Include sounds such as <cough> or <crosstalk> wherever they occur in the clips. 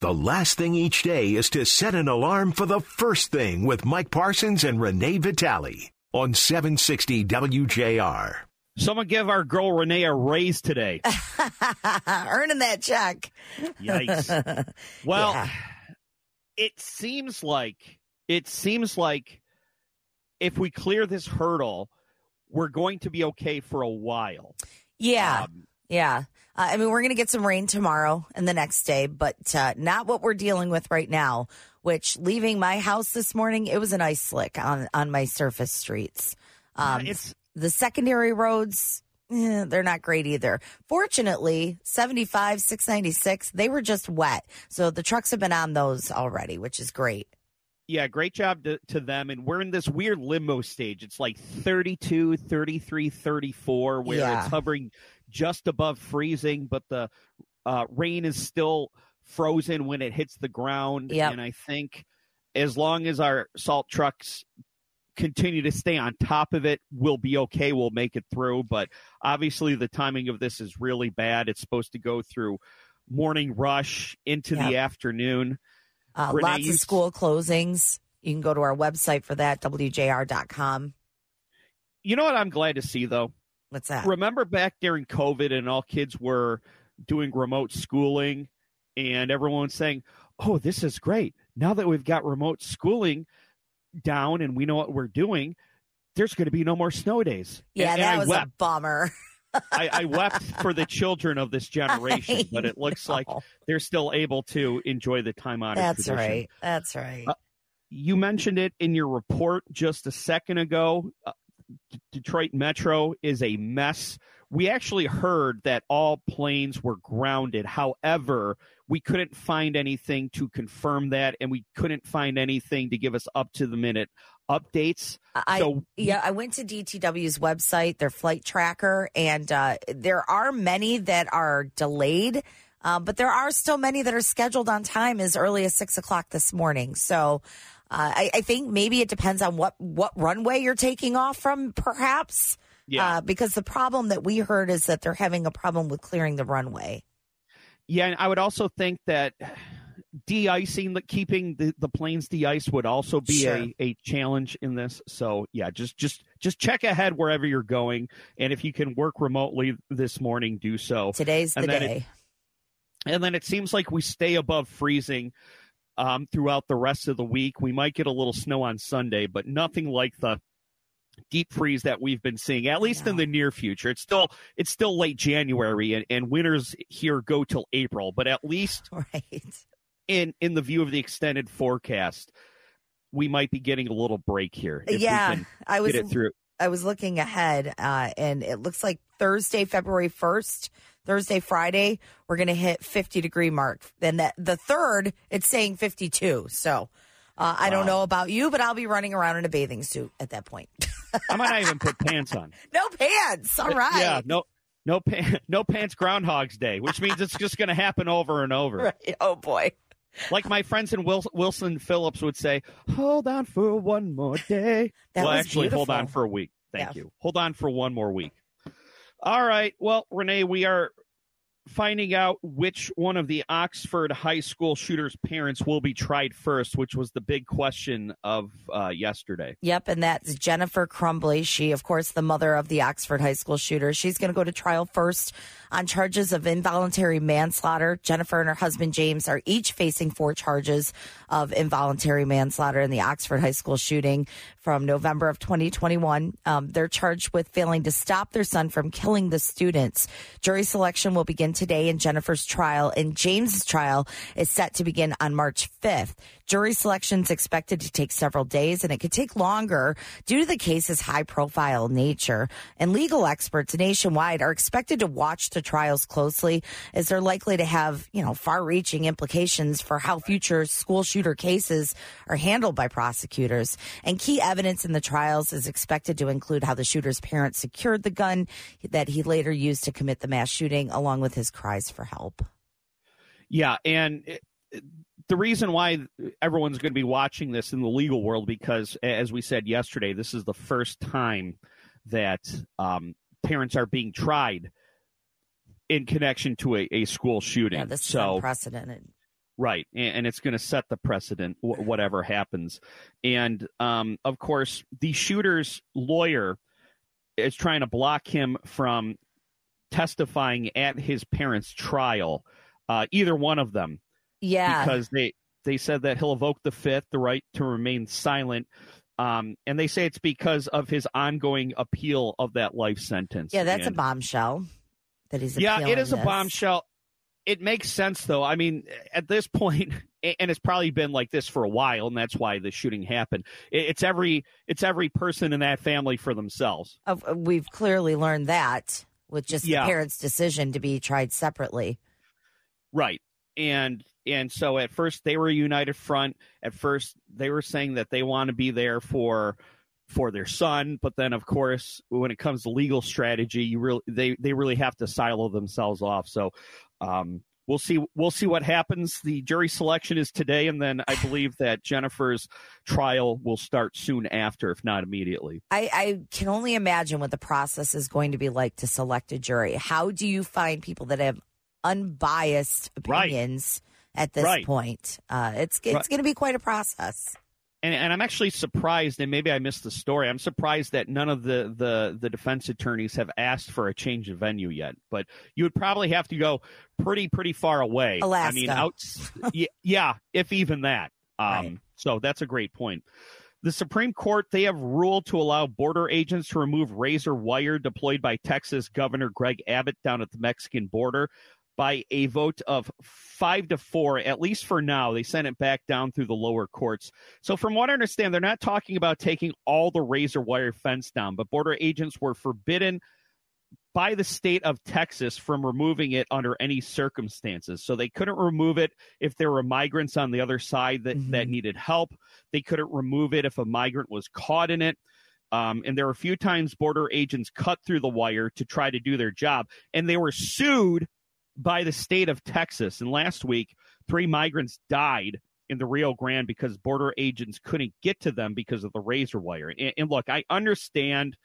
The last thing each day is to set an alarm for the first thing with Mike Parsons and Renee Vitale on 760 WJR. Someone give our girl Renee a raise today. <laughs> Earning that check. Yikes. <laughs> Well, Yeah. it seems like it seems like if we clear this hurdle, we're going to be okay for a while. Yeah. Um, Yeah. Uh, I mean, we're going to get some rain tomorrow and the next day, but uh, not what we're dealing with right now, which leaving my house this morning, it was an ice slick on, on my surface streets. Um, it's the secondary roads, eh, they're not great either. Fortunately, 75, 696, they were just wet. So the trucks have been on those already, which is great. yeah, great job to, to them. And we're in this weird limbo stage. It's like 32, 33, 34, where Yeah. it's hovering just above freezing, but the uh, rain is still frozen when it hits the ground. Yep. And I think as long as our salt trucks continue to stay on top of it, we'll be okay. We'll make it through. But obviously, the timing of this is really bad. It's supposed to go through morning rush into the afternoon. Uh, Renee, lots of school closings. You can go to our website for that, WJR.com. You know what I'm glad to see, though? What's that? remember back during COVID and all kids were doing remote schooling and everyone was saying, Oh, this is great. Now that we've got remote schooling down and we know what we're doing, there's going to be no more snow days. Yeah, and, that and was wept. a bummer. I, I wept for the children of this <laughs> generation, but it looks like they're still able to enjoy the time honored That's tradition. right. That's right. Uh, You mentioned it in your report just a second ago. Uh, D- Detroit Metro is a mess. We actually heard that all planes were grounded. However, we couldn't find anything to confirm that, and we couldn't find anything to give us up to the minute updates. I so yeah, I went to DTW's website, their flight tracker, and uh, there are many that are delayed, uh, but there are still many that are scheduled on time as early as six o'clock this morning. So. Uh, I, I think maybe it depends on what, what runway you're taking off from, perhaps. Yeah. Uh, because the problem that we heard is that they're having a problem with clearing the runway. Yeah, and I would also think that de-icing, the, keeping the, the planes de-iced would also be Sure. a, a challenge in this. So yeah, just just just check ahead wherever you're going, and if you can work remotely this morning, do so. Today's the And then it- day. And then it seems like we stay above freezing um, throughout the rest of the week. We might get a little snow on Sunday, but nothing like the deep freeze that we've been seeing, at least in the near future. It's still it's still late January, and, and winters here go till April, but at least <laughs> right. in in the view of the extended forecast, we might be getting a little break here. yeah, I was through. I was looking ahead, uh, and it looks like Thursday, February first, Thursday, Friday, we're going to hit fifty degree mark. Then that the third, it's saying fifty two. So uh, I don't know about you, but I'll be running around in a bathing suit at that point. I might not even put pants on. <laughs> no pants. All right. Yeah, no. No pants, no pants. Groundhog's Day, which means it's just going to happen over and over. <laughs> Right. Oh boy. Like my friends in Wilson Phillips would say, "Hold on for one more day." <laughs> That well, actually, hold on for a week. Thank Yeah. you. Hold on for one more week. All right. Well, Renee, we are finding out which one of the Oxford high school shooters' parents will be tried first, which was the big question of uh, yesterday. Yep, and that's Jennifer Crumbley. She, of course, the mother of the Oxford high school shooter. She's going to go to trial first on charges of involuntary manslaughter. Jennifer and her husband James are each facing four charges of involuntary manslaughter in the Oxford high school shooting from November of 2021. Um, they're charged with failing to stop their son from killing the students. Jury selection will begin today in Jennifer's trial, and James's trial is set to begin on March 5th. Jury selection is expected to take several days, and it could take longer due to the case's high profile nature. And legal experts nationwide are expected to watch the trials closely as they're likely to have, you know, far reaching implications for how future school shooter cases are handled by prosecutors. And key evidence in the trials is expected to include how the shooter's parents secured the gun that he later used to commit the mass shooting, along with his cries for help. Yeah, and it- the reason why everyone's going to be watching this in the legal world because, as we said yesterday, this is the first time that um, parents are being tried in connection to a, a school shooting. Yeah, this is so unprecedented. Right, and, it's going to set the precedent, whatever happens. And um, of course, the shooter's lawyer is trying to block him from testifying at his parents' trial, uh, either one of them. Yeah, because they they said that he'll evoke the fifth, the right to remain silent. Um, and they say it's because of his ongoing appeal of that life sentence. Yeah, that's and, a bombshell. That he's yeah, it is this. a bombshell. It makes sense though. I mean, at this point, <laughs> and it's probably been like this for a while, and that's why the shooting happened. It's every it's every person in that family for themselves. Uh, we've clearly learned that with just yeah. the parents' decision to be tried separately. Right, and and so at first they were a united front. At first they were saying that they want to be there for for their son, but then of course when it comes to legal strategy, you really they they really have to silo themselves off. So um, we'll see we'll see what happens. The jury selection is today, and then I believe that Jennifer's trial will start soon after, if not immediately. I, I can only imagine what the process is going to be like to select a jury. How do you find people that have unbiased opinions? Right at this right. point. Uh, it's it's right. going to be quite a process. And, and, I'm actually surprised, and maybe I missed the story. I'm surprised that none of the, the, the defense attorneys have asked for a change of venue yet. But you would probably have to go pretty pretty far away. Alaska. I mean, out, yeah, if even that. Um, right. So that's a great point. The Supreme Court, they have ruled to allow border agents to remove razor wire deployed by Texas Governor Greg Abbott down at the Mexican border by a vote of five to four, at least for now. They sent it back down through the lower courts. So, from what I understand, they're not talking about taking all the razor wire fence down, but border agents were forbidden by the state of Texas from removing it under any circumstances. So they couldn't remove it if there were migrants on the other side that, mm-hmm. that needed help. They couldn't remove it if a migrant was caught in it. Um, and there were a few times border agents cut through the wire to try to do their job, and they were sued by the state of Texas. And last week, three migrants died in the Rio Grande because border agents couldn't get to them because of the razor wire. And, and, look, I understand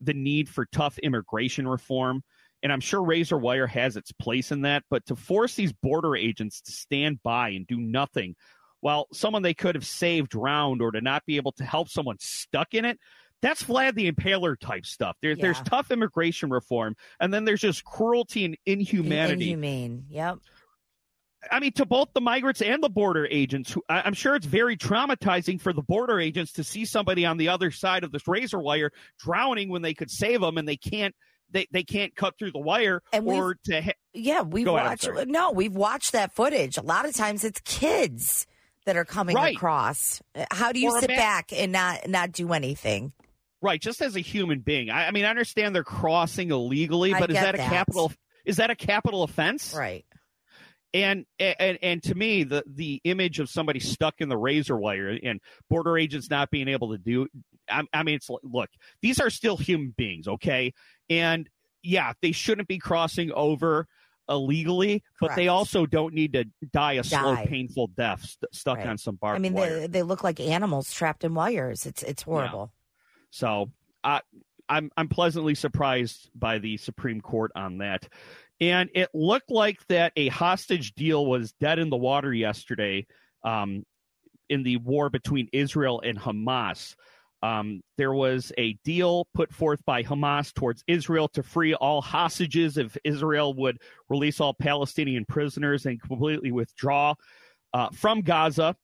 the need for tough immigration reform, and I'm sure razor wire has its place in that. But to force these border agents to stand by and do nothing while someone they could have saved drowned or to not be able to help someone stuck in it, that's Vlad the Impaler type stuff. There, yeah. There's tough immigration reform, and then there's just cruelty and inhumanity. Inhumane, yep. I mean, to both the migrants and the border agents, who, I'm sure it's very traumatizing for the border agents to see somebody on the other side of this razor wire drowning when they could save them, and they can't. They, they can't cut through the wire and or to ha- yeah we've watched no we've watched that footage a lot of times it's kids that are coming right. across how do you or sit back and not not do anything Right, just as a human being. I, I mean, I understand they're crossing illegally, but is that a that. capital? Is that a capital offense? Right. And, and and to me, the the image of somebody stuck in the razor wire and border agents not being able to do. I, I mean, it's look, these are still human beings, okay? And yeah, they shouldn't be crossing over illegally, but Correct. they also don't need to die a slow, painful death st- stuck Right. on some barbed I mean, wire. they, they look like animals trapped in wires. It's it's horrible. So I, I'm I'm pleasantly surprised by the Supreme Court on that. And it looked like that a hostage deal was dead in the water yesterday um, in the war between Israel and Hamas. Um, there was a deal put forth by Hamas towards Israel to free all hostages if Israel would release all Palestinian prisoners and completely withdraw uh, from Gaza.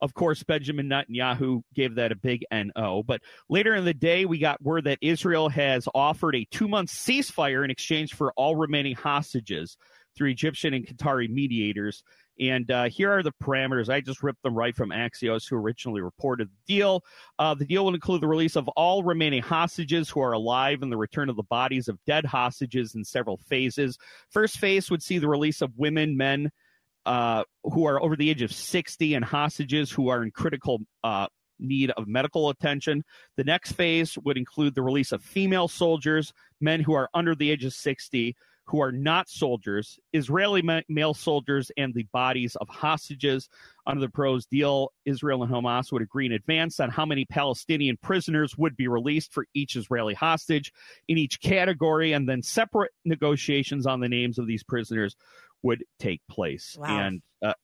Of course, Benjamin Netanyahu gave that a big NO. But later in the day, we got word that Israel has offered a two month ceasefire in exchange for all remaining hostages through Egyptian and Qatari mediators. And uh, here are the parameters. I just ripped them right from Axios, who originally reported the deal. Uh, the deal will include the release of all remaining hostages who are alive and the return of the bodies of dead hostages in several phases. First phase would see the release of women, men, uh, who are over the age of 60 and hostages who are in critical uh, need of medical attention. The next phase would include the release of female soldiers, men who are under the age of 60, who are not soldiers, Israeli ma- male soldiers, and the bodies of hostages. Under the pros deal, Israel and Hamas would agree in advance on how many Palestinian prisoners would be released for each Israeli hostage in each category, and then separate negotiations on the names of these prisoners would take place. Wow. And uh,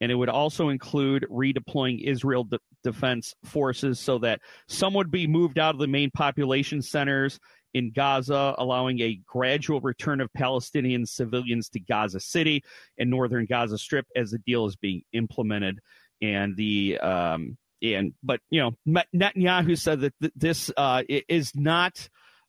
and it would also include redeploying Israel de- defense forces so that some would be moved out of the main population centers in Gaza, allowing a gradual return of Palestinian civilians to Gaza City and northern Gaza Strip as the deal is being implemented. And the um, and but you know Netanyahu said that th- this uh, is not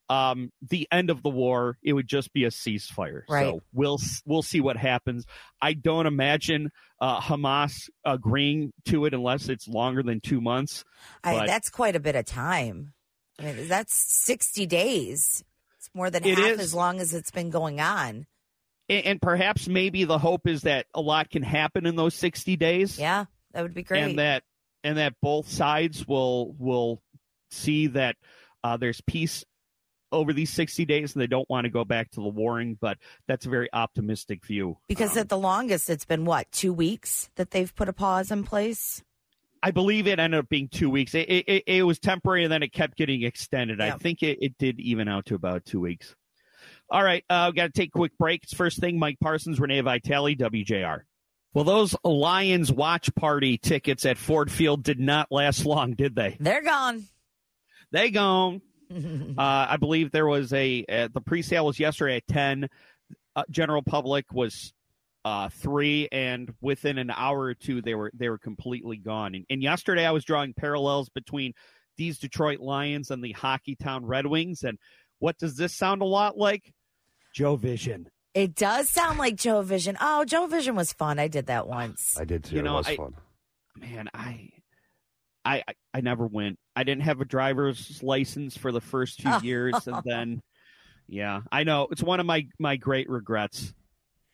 um, the end of the war. It would just be a ceasefire. Right. So we'll we'll see what happens. I don't imagine uh, Hamas agreeing to it unless it's longer than two months. I, that's quite a bit of time. I mean, that's sixty days. It's more than It half is. as long as it's been going on. and, and perhaps maybe the hope is that a lot can happen in those 60 days Yeah, that would be great. and that and that both sides will will see that uh, there's peace over these 60 days and they don't want to go back to the warring but that's a very optimistic view because Um, at the longest, it's been what two weeks that they've put a pause in place. i believe it ended up being two weeks it, it, it, it was temporary and then it kept getting extended i think it, it did even out to about two weeks all right uh, we've got to take a quick break it's first thing mike parsons renee vitale wjr well, those Lions watch party tickets at Ford Field did not last long, did they? They're gone. They gone. <laughs> Uh, I believe there was a uh, the pre-sale was yesterday at ten. Uh, general public was uh, three, and within an hour or two, they were they were completely gone. And, and yesterday, I was drawing parallels between these Detroit Lions and the Hockey Town Red Wings. And what does this sound a lot like? Joe Vision. It does sound like Joe Vision. Oh, Joe Vision was fun. I did that <sighs> once. I did too. You know, it was I- fun. Man, I. I, I I never went. I didn't have a driver's license for the first two years, and <laughs> then, yeah, I know it's one of my my great regrets.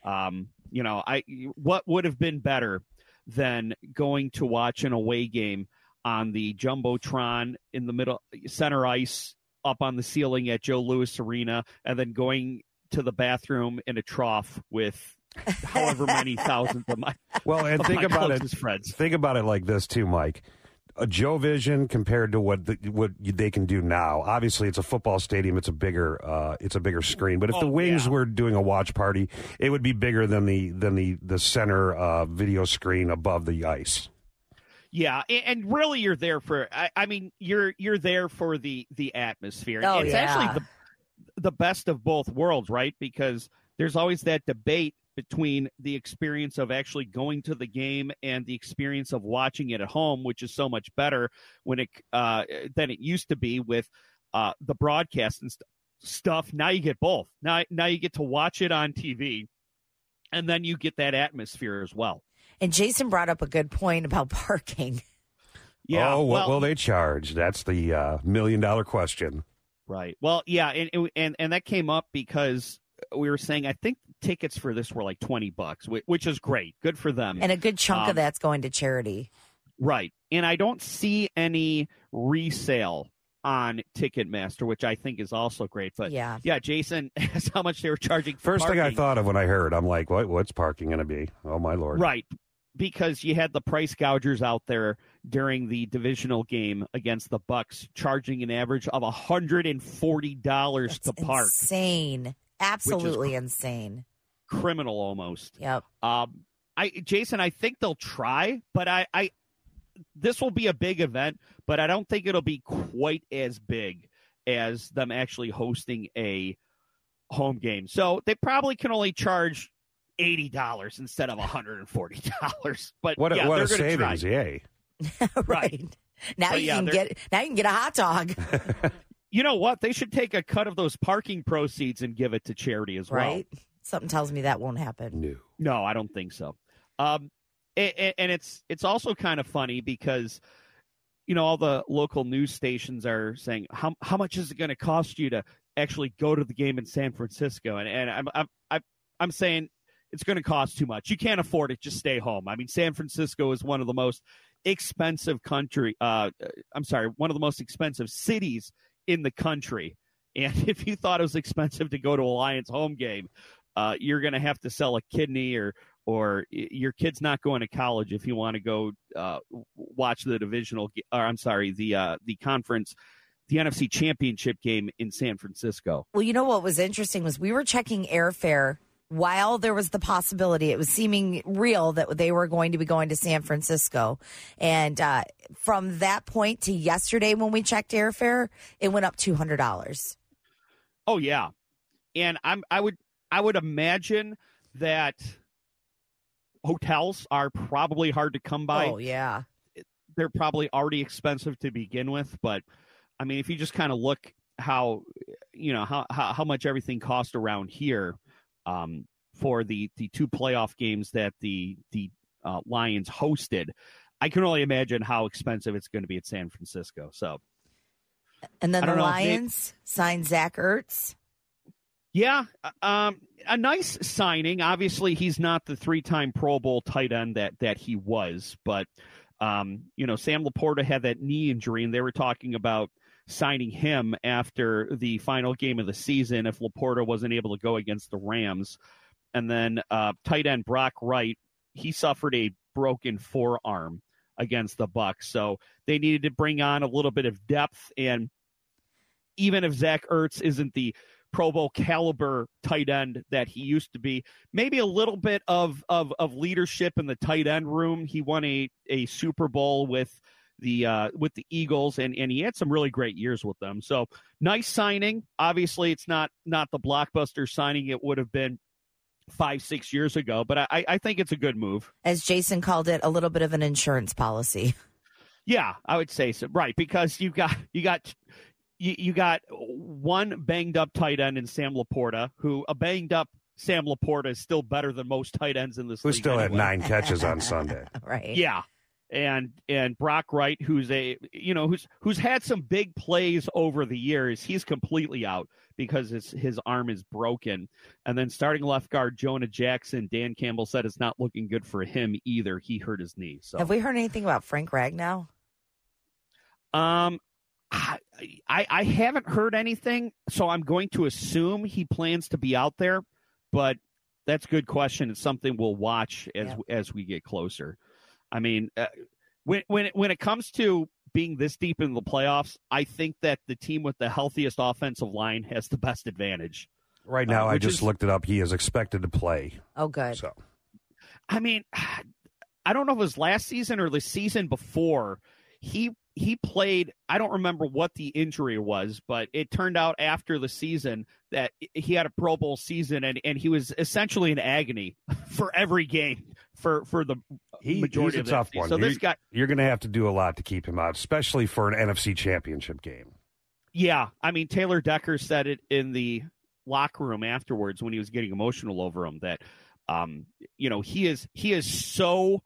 Um, you know, I what would have been better than going to watch an away game on the jumbotron in the middle center ice up on the ceiling at Joe Louis Arena, and then going to the bathroom in a trough with however many <laughs> thousands of my Well, and think about it. friends. Think about it like this too, Mike. A Joe Vision compared to what the, what they can do now. Obviously, it's a football stadium. It's a bigger uh, it's a bigger screen. But if the Oh, Wings yeah. were doing a watch party, it would be bigger than the than the the center uh, video screen above the ice. Yeah, and really, you're there for. I, I mean, you're you're there for the the atmosphere. Oh, it's yeah. actually the the best of both worlds, right? Because there's always that debate between the experience of actually going to the game and the experience of watching it at home, which is so much better when it uh, than it used to be with uh, the broadcast and st- stuff. Now you get both. Now now you get to watch it on TV, and then you get that atmosphere as well. and Jason brought up a good point about <laughs> parking. Yeah. Oh, what well, will they charge? That's the uh, million dollar question. Right. Well, yeah, and and and that came up because we were saying I think tickets for this were like twenty bucks, which is great, good for them. And a good chunk Um, of that's going to charity. right. And I don't see any resale on Ticketmaster, which I think is also great. But Yeah. yeah, Jason <laughs> asked how much they were charging. For First thing I thought of when I heard, I'm like, what? What's parking going to be? Oh my lord! Right. Because you had the price gougers out there during the divisional game against the Bucs, charging an average of hundred and forty dollars to park. insane. Absolutely insane. Criminal almost. Yep. Um, I Jason, I think they'll try, but I, I this will be a big event, but I don't think it'll be quite as big as them actually hosting a home game. So they probably can only charge eighty dollars instead of hundred and forty dollars. <laughs> But What a, yeah, what a they're gonna savings! Try. Yay! <laughs> right. Now But you yeah, can they're- get now you can get a hot dog. <laughs> You know what? They should take a cut of those parking proceeds and give it to charity as well. right. Something tells me that won't happen. New. No, I don't think so. Um, a- a- and it's it's also kind of funny because you know all the local news stations are saying how how much is it going to cost you to actually go to the game in San Francisco, and and I'm I'm I'm, I'm saying it's going to cost too much. You can't afford it. Just stay home. I mean, San Francisco is one of the most expensive country. Uh, I'm sorry, one of the most expensive cities in the country. And <laughs> if you thought it was expensive to go to a Lions home game, uh, you're going to have to sell a kidney or or your kid's not going to college if you want to go uh, watch the divisional or I'm sorry the uh, the conference the NFC championship game in San Francisco. Well, you know what was interesting was we were checking airfare while there was the possibility, it was seeming real that they were going to be going to San Francisco. And uh, from that point to yesterday, when we checked airfare, it went up two hundred dollars. Oh yeah, and I'm I would I would imagine that hotels are probably hard to come by. Oh yeah, they're probably already expensive to begin with, but I mean, if you just kind of look how you know how, how how much everything cost around here um, for the the two playoff games that the the uh, Lions hosted, I can only imagine how expensive it's going to be at San Francisco. So, and then the Lions they, signed Zach Ertz. Yeah, uh, um, a nice signing. Obviously, he's not the three-time Pro Bowl tight end that that he was, but um, you know, Sam LaPorta had that knee injury, and they were talking about signing him after the final game of the season if LaPorta wasn't able to go against the Rams. And then uh, tight end Brock Wright, he suffered a broken forearm against the Bucs, so they needed to bring on a little bit of depth. And even if Zach Ertz isn't the Pro Bowl caliber tight end that he used to be. Maybe a little bit of of, of leadership in the tight end room. He won a, a Super Bowl with the uh, with the Eagles, and and he had some really great years with them. So nice signing. Obviously, it's not not the blockbuster signing it would have been five six years ago, but I I think it's a good move. As Jason called it, a little bit of an insurance policy. Yeah, I would say so. Right, because you got you got you, you got one banged up tight end in Sam LaPorta, who a banged up Sam LaPorta is still better than most tight ends in this who league. Who still anyway. had nine catches on Sunday. <laughs> right. Yeah and and Brock Wright, who's a you know who's who's had some big plays over the years. He's completely out because his his arm is broken. And then starting left guard Jonah Jackson, Dan Campbell said it's not looking good for him either. He hurt his knee. So have we heard anything about Frank Ragnow? Um, I, I haven't heard anything, so I'm going to assume he plans to be out there. But that's a good question. It's something we'll watch as yeah. as we get closer. I mean, uh, when when it, when it comes to being this deep in the playoffs, I think that the team with the healthiest offensive line has the best advantage. Right now, uh, I just is, looked it up. He is expected to play. Oh, good. So, I mean, <sighs> I don't know if it was last season or the season before. He he played i don't remember what the injury was but it turned out after the season that he had a pro bowl season and, and he was essentially in agony <laughs> for every game for for the he, majority he's a tough one. So you're, this guy you're going to have to do a lot to keep him out especially for an nfc championship game. Yeah i mean taylor decker said it in the locker room afterwards when he was getting emotional over him that um you know he is he is so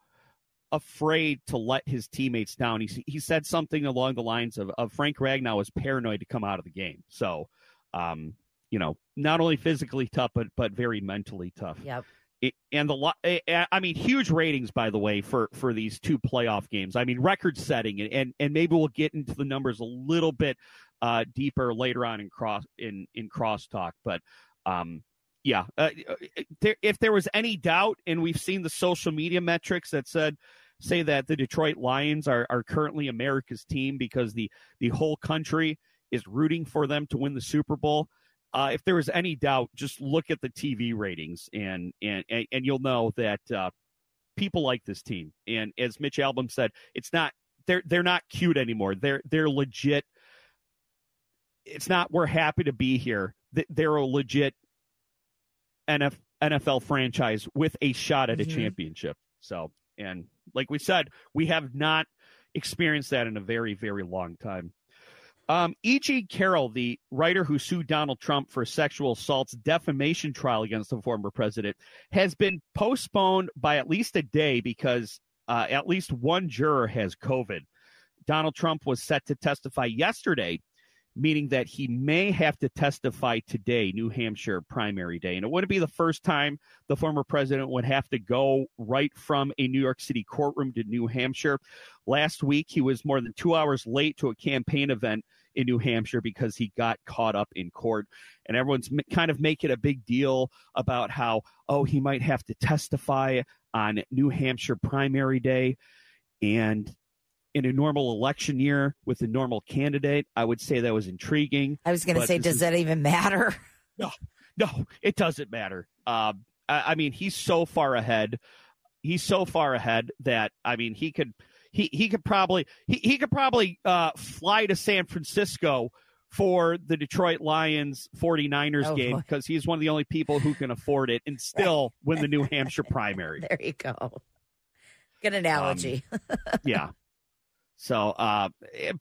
afraid to let his teammates down. He he said something along the lines of, of Frank Ragnow is paranoid to come out of the game. So, um, you know, not only physically tough, but but very mentally tough. Yep. It, and the I mean, huge ratings by the way for for these two playoff games. I mean, record setting, and and, and maybe we'll get into the numbers a little bit uh, deeper later on in cross in in crosstalk, but. Um, yeah, uh, there, if there was any doubt, and we've seen the social media metrics that said say that the Detroit Lions are, are currently America's team because the the whole country is rooting for them to win the Super Bowl. Uh, if there is any doubt, just look at the TV ratings and and and, and you'll know that uh, people like this team. And as Mitch Albom said, it's not they're they're not cute anymore. They're they're legit. It's not we're happy to be here. They're a legit NFL franchise with a shot at a mm-hmm. championship. So and like we said, we have not experienced that in a very, very long time. Um, E.G. Carroll, the writer who sued Donald Trump for sexual assault's defamation trial against the former president, has been postponed by at least a day because uh, at least one juror has COVID. Donald Trump was set to testify yesterday meaning that he may have to testify today, New Hampshire primary day. And it wouldn't be the first time the former president would have to go right from a New York City courtroom to New Hampshire. Last week, he was more than two hours late to a campaign event in New Hampshire because he got caught up in court. And everyone's kind of making a big deal about how, oh, he might have to testify on New Hampshire primary day. And in a normal election year with a normal candidate, I would say that was intriguing. I was going to say, does is, that even matter? <laughs> No, no, it doesn't matter. Um, I, I mean, he's so far ahead. He's so far ahead that I mean, he could he he could probably he, he could probably uh, fly to San Francisco for the Detroit Lions 49ers Oh, game because he's one of the only people who can afford it and <laughs> still win the New <laughs> Hampshire primary. There you go. Good analogy. yeah. So, uh,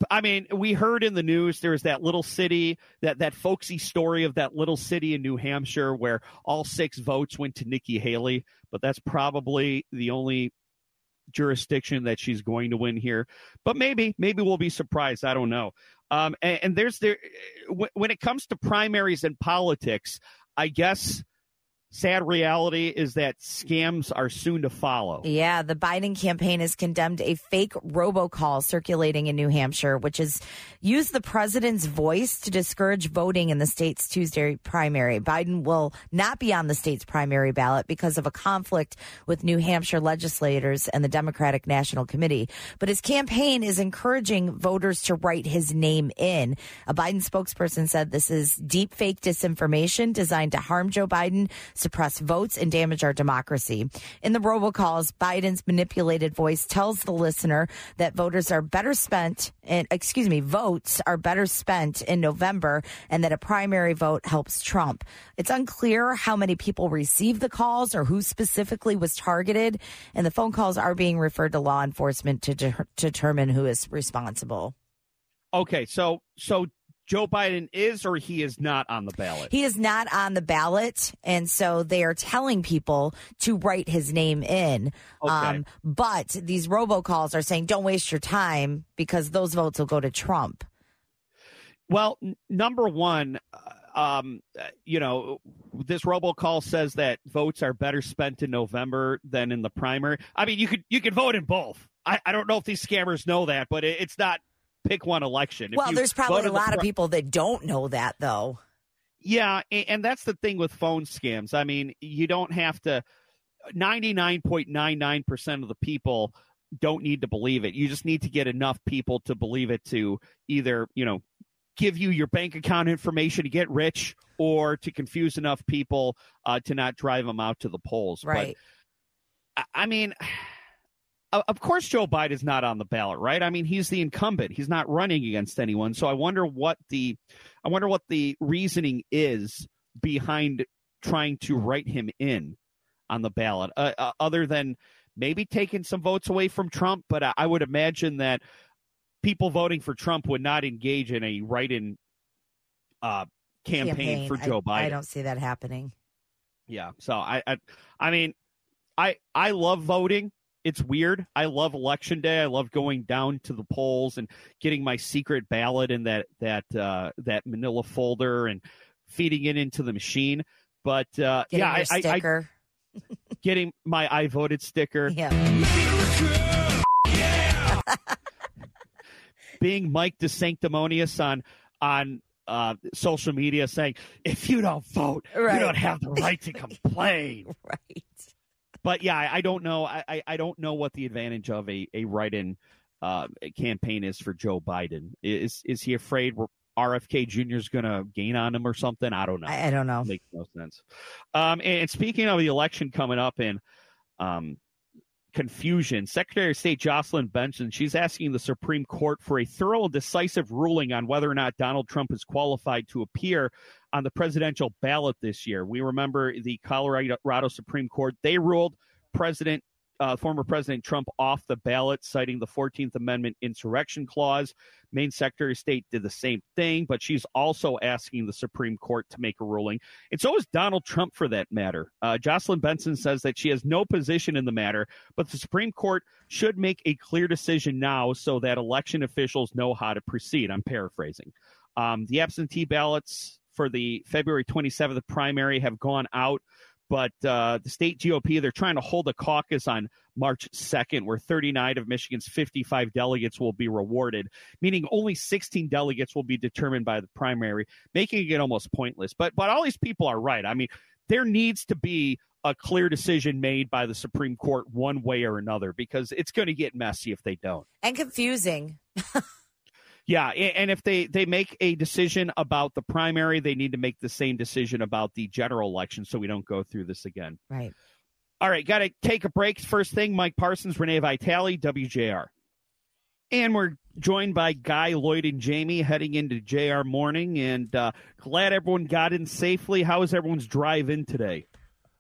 I mean, we heard in the news there was that little city, that that folksy story of that little city in New Hampshire where all six votes went to Nikki Haley, but that's probably the only jurisdiction that she's going to win here. But maybe, maybe we'll be surprised. I don't know. Um, and, and there's there when when it comes to primaries and politics, I guess sad reality is that scams are soon to follow. Yeah, the Biden campaign has condemned a fake robocall circulating in New Hampshire, which has used the president's voice to discourage voting in the state's Tuesday primary. Biden will not be on the state's primary ballot because of a conflict with New Hampshire legislators and the Democratic National Committee. But his campaign is encouraging voters to write his name in. A Biden spokesperson said this is deep fake disinformation designed to harm Joe Biden, suppress votes, and damage our democracy. In the robocalls, Biden's manipulated voice tells the listener that voters are better spent, and excuse me, votes are better spent in November, and that a primary vote helps Trump. It's unclear how many people received the calls or who specifically was targeted, and the phone calls are being referred to law enforcement to de- determine who is responsible. Okay, so so Joe Biden is or he is not on the ballot. He is not on the ballot, and so they are telling people to write his name in. Okay. but these robocalls are saying, "Don't waste your time because those votes will go to Trump." Well, n- number one, uh, um, you know, this robocall says that votes are better spent in November than in the primary. I mean, you could you could vote in both. I, I don't know if these scammers know that, but it, it's not pick one election. Well, there's probably a the lot of people that don't know that, though. Yeah, and that's the thing with phone scams. I mean, you don't have to. Ninety nine point nine nine percent of the people don't need to believe it. You just need to get enough people to believe it to either you know give you your bank account information to get rich, or to confuse enough people uh, to not drive them out to the polls. Right. I- I mean, of course, Joe Biden is not on the ballot, right? I mean, he's the incumbent. He's not running against anyone. So I wonder what the, I wonder what the reasoning is behind trying to write him in on the ballot, uh, uh, other than maybe taking some votes away from Trump. But I, I would imagine that people voting for Trump would not engage in a write-in uh, campaign, for I- Joe Biden. I don't see that happening. Yeah. So I, I, I mean, I, I love voting. It's weird. I love election day. I love going down to the polls and getting my secret ballot in that that uh, that Manila folder and feeding it into the machine. But uh, Getting yeah, I, I, I <laughs> getting my I voted sticker, yeah. <laughs> being Mike DeSanctimonious on on uh, social media, saying if you don't vote, Right. you don't have the right to complain. <laughs> Right. But yeah, I, I don't know. I, I- I don't know what the advantage of a a write-in uh, campaign is for Joe Biden. Is is he afraid we're, RFK Jr. is going to gain on him or something? I don't know. I, I don't know. Makes no sense. Um, and speaking of the election coming up in um, confusion, Secretary of State Jocelyn Benson, she's asking the Supreme Court for a thorough and decisive ruling on whether or not Donald Trump is qualified to appear on the presidential ballot this year. We remember the Colorado Supreme Court, they ruled President uh, former President Trump off the ballot, citing the 14th Amendment insurrection clause. Maine Secretary of State did the same thing, but she's also asking the Supreme Court to make a ruling. And so is Donald Trump, for that matter. Uh, Jocelyn Benson says that she has no position in the matter, but the Supreme Court should make a clear decision now so that election officials know how to proceed. I'm paraphrasing. Um, the absentee ballots for the February 27th primary have gone out but uh, the state GOP, they're trying to hold a caucus on March 2nd, where 39 of Michigan's 55 delegates will be rewarded, meaning only 16 delegates will be determined by the primary, making it almost pointless. But but all these people are right. I mean, there needs to be a clear decision made by the Supreme Court one way or another because it's going to get messy if they don't. And confusing. <laughs> Yeah, and if they they make a decision about the primary, they need to make the same decision about the general election, so we don't go through this again. Right. All right, got to take a break. First thing, Mike Parsons, Renee Vitale, WJR. And we're joined by Guy, Lloyd, and Jamie heading into JR morning. And uh, glad everyone got in safely. How was everyone's drive in today?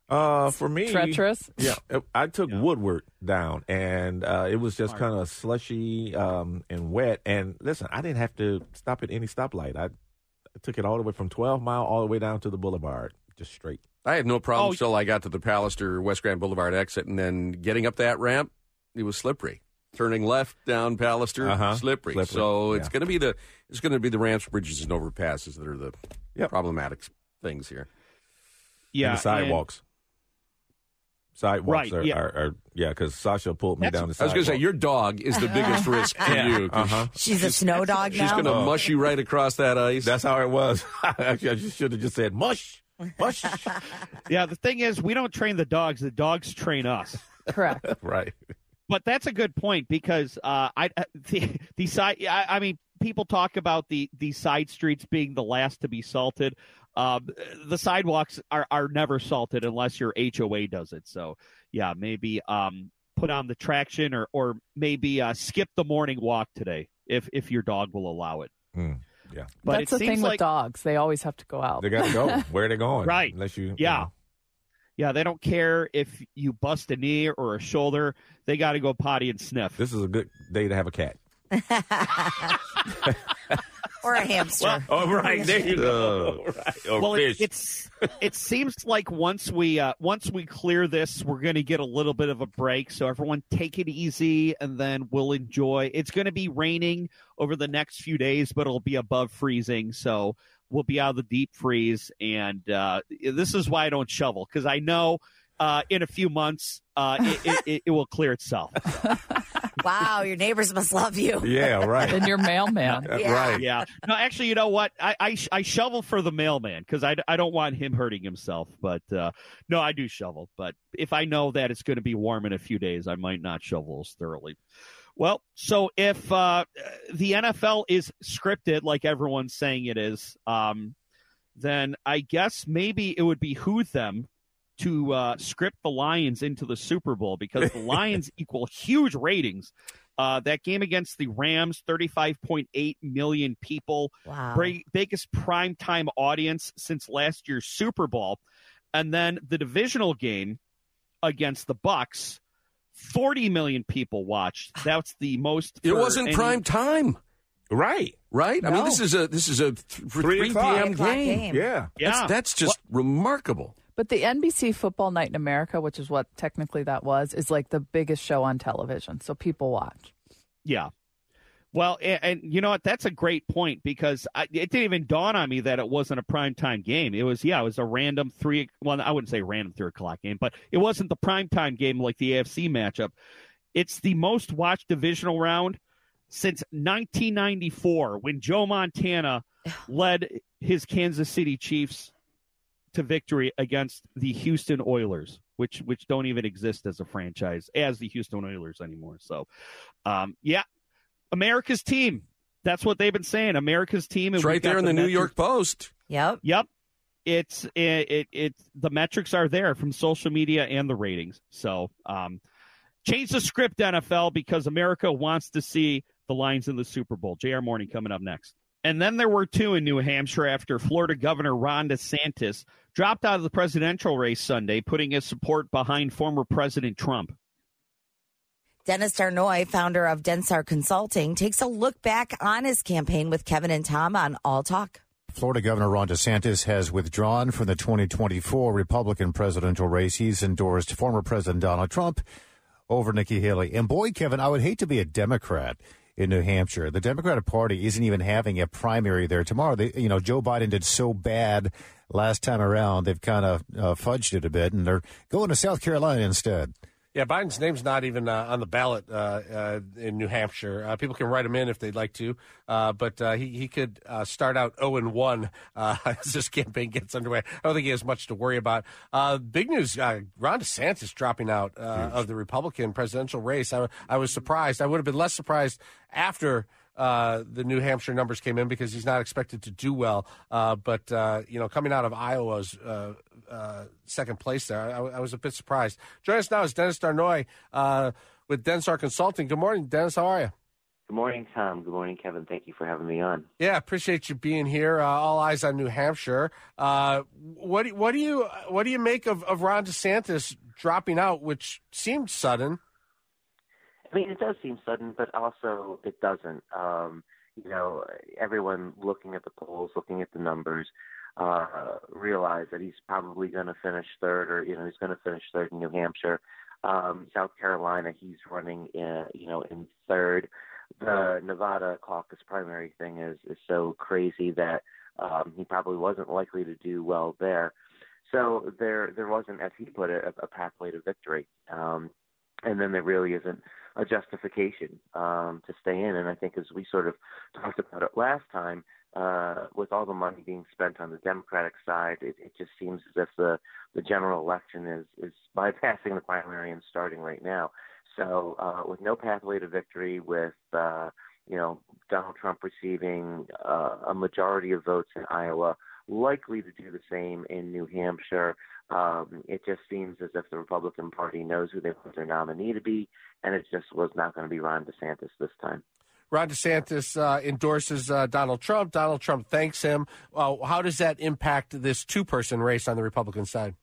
Uh, for me, treacherous. Yeah, I took Yeah. Woodward down, and uh, it was just kind of slushy um, and wet. And listen, I didn't have to stop at any stoplight. I, I took it all the way from 12 Mile all the way down to the Boulevard, just straight. I had no problem Oh. till I got to the Pallister West Grand Boulevard exit, and then getting up that ramp, it was slippery. Turning left down Pallister, Uh-huh. slippery. Slippery, So it's going to be the it's going to be the ramps, bridges, and overpasses that are the Yep. problematic things here. Yeah, and the sidewalks. Sidewalks Right, are, yeah. are, are yeah, because Sasha pulled me That's- down the I was going to say your dog is the biggest <laughs> risk to you. Uh-huh. She's a snow dog She's going to mush you right across that ice. That's how it was. <laughs> Actually, I should have just said mush, mush. <laughs> yeah. The thing is, we don't train the dogs; the dogs train us. Correct. right. But that's a good point because uh, I the, the side. I, I mean, people talk about the the side streets being the last to be salted. Um, the sidewalks are are never salted unless your HOA does it. So yeah, maybe um, put on the traction or or maybe uh, skip the morning walk today if if your dog will allow it. Mm, yeah, But That's it the seems thing like with dogs; they always have to go out. they got to go. <laughs> Where are they going? Right. Unless you. you Yeah. know. yeah, they don't care if you bust a knee or a shoulder. They got to go potty and sniff. This is a good day to have a cat. <laughs> or a hamster. <laughs> Oh, right. There you go. <laughs> right. Or well, it, it's it seems like once we uh, once we clear this, we're going to get a little bit of a break. So everyone, take it easy, and then we'll enjoy. It's going to be raining over the next few days, but it'll be above freezing. So we'll be out of the deep freeze, and uh, this is why I don't shovel because I know. Uh, in a few months, uh, it, it, it, it will clear itself. <laughs> wow, your neighbors must love you. yeah, right. And your mailman. <laughs> Yeah. Right. yeah. No, actually, you know what? I I, I shovel for the mailman because I, I don't want him hurting himself. But uh, no, I do shovel. But if I know that it's going to be warm in a few days, I might not shovel as thoroughly. Well, so if uh, the NFL is scripted like everyone's saying it is, um, then I guess maybe it would behoove them to uh, script the Lions into the Super Bowl because the <laughs> Lions equal huge ratings. Uh, that game against the Rams, 35.8 million people, Wow. Bra- biggest primetime audience since last year's Super Bowl. And then the divisional game against the Bucs, 40 million people watched. That's the most. it wasn't any- prime time, Right. right? I mean, this is a this is a th- Three 3 o'clock. p.m. Game. game. Yeah. Yeah. That's, that's just remarkable. But the NBC Football Night in America, which is what technically that was, is like the biggest show on television. So people watch. Yeah. Well, and, and you know what? That's a great point because I, it didn't even dawn on me that it wasn't a primetime game. It was, yeah, it was a random three. Well, I wouldn't say random three o'clock game, but it wasn't the primetime game like the AFC matchup. It's the most watched divisional round since 1994 when Joe Montana <sighs> led his Kansas City Chiefs to victory against the Houston Oilers, which which don't even exist as a franchise as the Houston Oilers anymore. So, um, yeah, America's team. That's what they've been saying. America's team. It's right there in the New York Post. Yep. Yep. It's it, it it the metrics are there from social media and the ratings. So um change the script NFL because America wants to see the Lions in the Super Bowl. JR Morning coming up next. And then there were two in New Hampshire after Florida Governor Ron DeSantis dropped out of the presidential race Sunday, putting his support behind former President Trump. Dennis Darnoi, founder of Densar Consulting, takes a look back on his campaign with Kevin and Tom on All Talk. Florida Governor Ron DeSantis has withdrawn from the 2024 Republican presidential race. He's endorsed former President Donald Trump over Nikki Haley. And boy, Kevin, I would hate to be a Democrat in New Hampshire. The Democratic Party isn't even having a primary there tomorrow. They, you know, Joe Biden did so bad last time around. They've kind of uh, fudged it a bit, and they're going to South Carolina instead. Yeah, Biden's name's not even uh, on the ballot uh, uh, in New Hampshire. Uh, people can write him in if they'd like to, uh, but uh, he he could uh, start out zero and one uh, <laughs> as this campaign gets underway. I don't think he has much to worry about. Uh, big news: uh, Ron DeSantis dropping out uh, of the Republican presidential race. I, I was surprised. I would have been less surprised after. Uh, the New Hampshire numbers came in because he's not expected to do well. Uh, but uh, you know, coming out of Iowa's uh, uh, second place there, I, I, was a bit surprised. Join us now is Dennis Darnoi uh, with Densar Consulting. Good morning, Dennis. How are you? Good morning, Tom. Good morning, Kevin. Thank you for having me on. Yeah, appreciate you being here. all eyes on New Hampshire. what do, what do you what do you make of, of Ron DeSantis dropping out, which seemed sudden? I mean, it does seem sudden, but also it doesn't. Um, you know, everyone looking at the polls, looking at the numbers, uh, realize that he's probably going to finish third, or you know, he's going to finish third in New Hampshire. Um, South Carolina, he's running, in, you know, in third. The Nevada caucus primary thing is is so crazy that um, he probably wasn't likely to do well there. So there there wasn't, as he put it, a, a pathway to victory. Um, and then there really isn't a justification um, to stay in. And I think as we sort of talked about it last time, uh, with all the money being spent on the Democratic side, it, it just seems as if the the general election is is bypassing the primary and starting right now. So uh, with no pathway to victory, with uh, you know Donald Trump receiving uh, a majority of votes in Iowa, likely to do the same in New Hampshire. Um, it just seems as if the Republican Party knows who they want their nominee to be, and it just was not going to be Ron DeSantis this time. Ron DeSantis uh, endorses uh, Donald Trump. Donald Trump thanks him. Uh, how does that impact this two person race on the Republican side?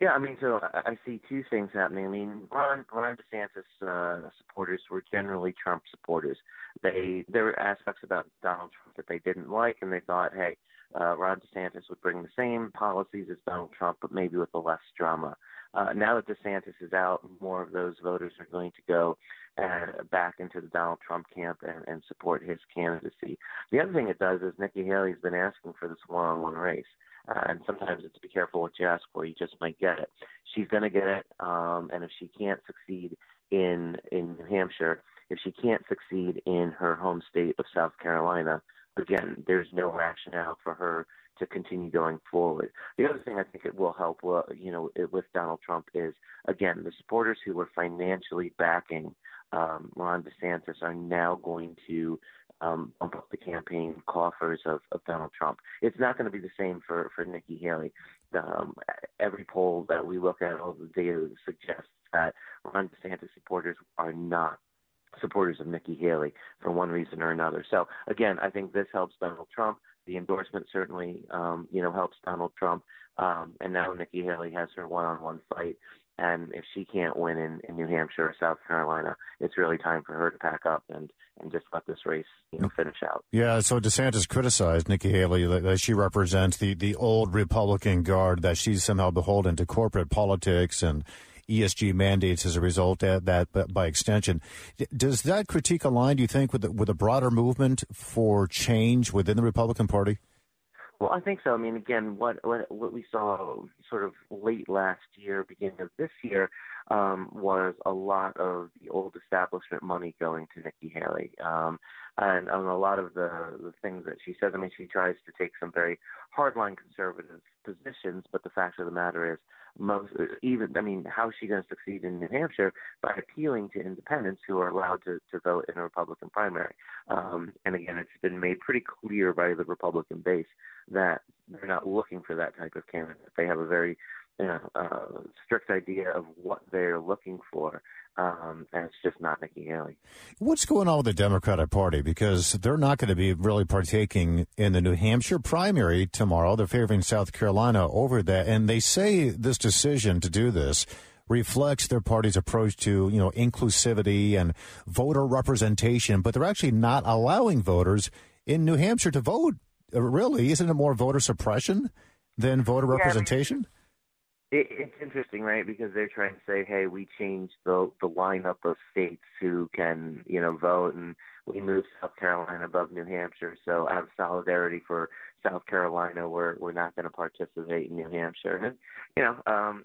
Yeah, I mean, so I see two things happening. I mean, Ron, Ron DeSantis uh, supporters were generally Trump supporters. They there were aspects about Donald Trump that they didn't like, and they thought, hey, uh, Ron DeSantis would bring the same policies as Donald Trump, but maybe with a less drama. Uh, now that DeSantis is out, more of those voters are going to go uh, back into the Donald Trump camp and, and support his candidacy. The other thing it does is Nikki Haley's been asking for this one-on-one race. Uh, and sometimes it's be careful what you ask for. You just might get it. She's going to get it, um, and if she can't succeed in in New Hampshire, if she can't succeed in her home state of South Carolina, again, there's no rationale for her to continue going forward. The other thing I think it will help, well, you know, it, with Donald Trump is again the supporters who were financially backing um, Ron DeSantis are now going to um, bump up the campaign coffers of, of Donald Trump. It's not going to be the same for for Nikki Haley. Um, every poll that we look at, all the data suggests that Ron DeSantis supporters are not supporters of Nikki Haley for one reason or another. So again, I think this helps Donald Trump. The endorsement certainly, um, you know, helps Donald Trump. Um, and now Nikki Haley has her one-on-one fight. And if she can't win in, in New Hampshire or South Carolina, it's really time for her to pack up and, and just let this race, you know, finish out. Yeah. So DeSantis criticized Nikki Haley that she represents the, the old Republican guard, that she's somehow beholden to corporate politics and ESG mandates as a result of that, by extension. Does that critique align, do you think, with the, with a broader movement for change within the Republican Party? Well, I think so. I mean, again, what what, what we saw sort of late last year, beginning of this year, um, was a lot of the old establishment money going to Nikki Haley, um, and, and a lot of the the things that she says. I mean, she tries to take some very hardline conservative positions, but the fact of the matter is, most even I mean, how is she going to succeed in New Hampshire by appealing to independents who are allowed to, to vote in a Republican primary? Um, and again, it's been made pretty clear by the Republican base that they're not looking for that type of candidate. They have a very you know, uh, strict idea of what they're looking for. Um, and it's just not Nikki Haley. What's going on with the Democratic Party? Because they're not going to be really partaking in the New Hampshire primary tomorrow. They're favoring South Carolina over that. And they say this decision to do this reflects their party's approach to, you know, inclusivity and voter representation, but they're actually not allowing voters in New Hampshire to vote. Uh, really, isn't it more voter suppression than voter yeah, representation? I mean, it, it's interesting, right? Because they're trying to say, "Hey, we changed the the lineup of states who can, you know, vote, and we moved South Carolina above New Hampshire. So out of solidarity for South Carolina, we're we're not going to participate in New Hampshire." And you know, um,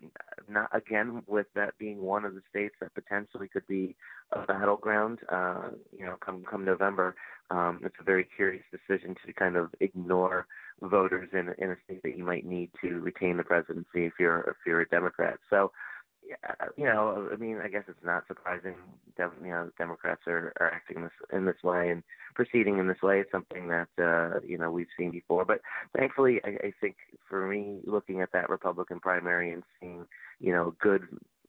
not again with that being one of the states that potentially could be a battleground. Uh, you know, come come November, um, it's a very curious decision to kind of ignore voters in in a state that you might need to retain the presidency if you're if you're a Democrat. So you know, I mean, I guess it's not surprising. You know, Democrats are, are acting this in this way and proceeding in this way. It's something that uh, you know we've seen before. But thankfully, I, I think for me, looking at that Republican primary and seeing you know good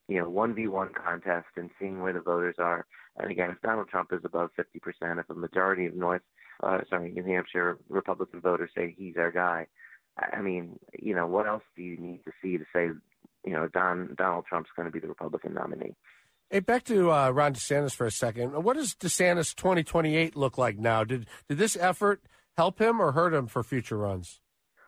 you know one v one contest and seeing where the voters are. And again, if Donald Trump is above 50 percent, if a majority of North, uh, sorry, New Hampshire Republican voters say he's our guy, I mean, you know, what else do you need to see to say you know, Don Donald Trump's going to be the Republican nominee. Hey, back to uh, Ron DeSantis for a second. What does DeSantis 2028 look like now? Did did this effort help him or hurt him for future runs?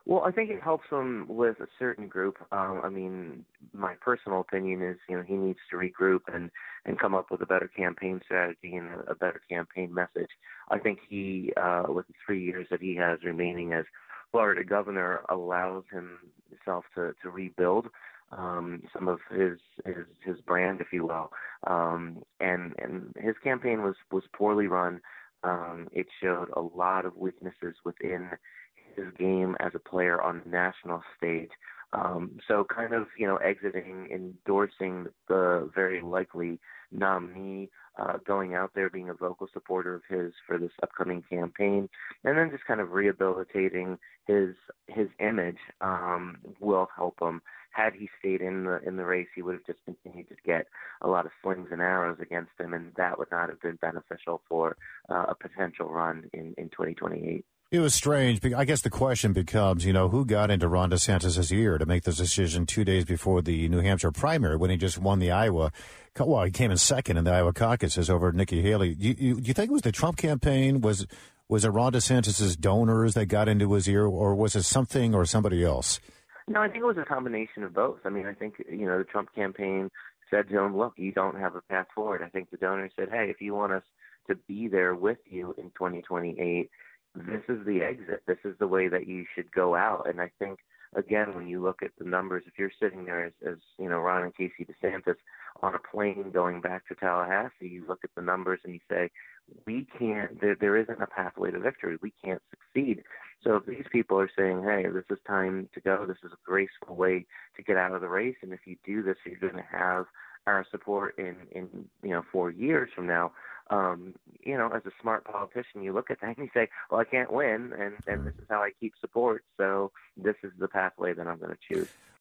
Well, I think it helps him with a certain group. Um, I mean, my personal opinion is, you know, he needs to regroup and and come up with a better campaign strategy and a, a better campaign message. I think he, uh, with the three years that he has remaining as Florida governor, allows himself to to rebuild um, some of his his his brand, if you will. Um, and and his campaign was was poorly run. Um, it showed a lot of weaknesses within his game as a player on the national stage. Um, so kind of you know exiting, endorsing the very likely nominee, uh, going out there being a vocal supporter of his for this upcoming campaign, and then just kind of rehabilitating his his image um, will help him had he stayed in the in the race, he would have just continued to get a lot of slings and arrows against him, and that would not have been beneficial for uh, a potential run in in 2028. It was strange. I guess the question becomes, you know, who got into Ron DeSantis' ear to make this decision two days before the New Hampshire primary when he just won the Iowa? Well, he came in second in the Iowa caucuses over Nikki Haley. Do you, you, you think it was the Trump campaign? Was was it Ron DeSantis' donors that got into his ear, or was it something or somebody else? No, I think it was a combination of both. I mean, I think you know the Trump campaign said to him, "Look, you don't have a path forward." I think the donors said, "Hey, if you want us to be there with you in 2028, this is the exit. This is the way that you should go out." And I think again, when you look at the numbers, if you're sitting there as, as you know Ron and Casey DeSantis on a plane going back to Tallahassee, you look at the numbers and you say, we can't. There, there isn't a pathway to victory. We can't succeed. So if these people are saying, "Hey, this is time to go. This is a graceful way to get out of the race," and if you do this, you're going to have our support in in you know four years from now. Um, you know, as a smart politician, you look at that and you say, "Well, I can't win, and and this is how I keep support. So this is the pathway that I'm going to choose."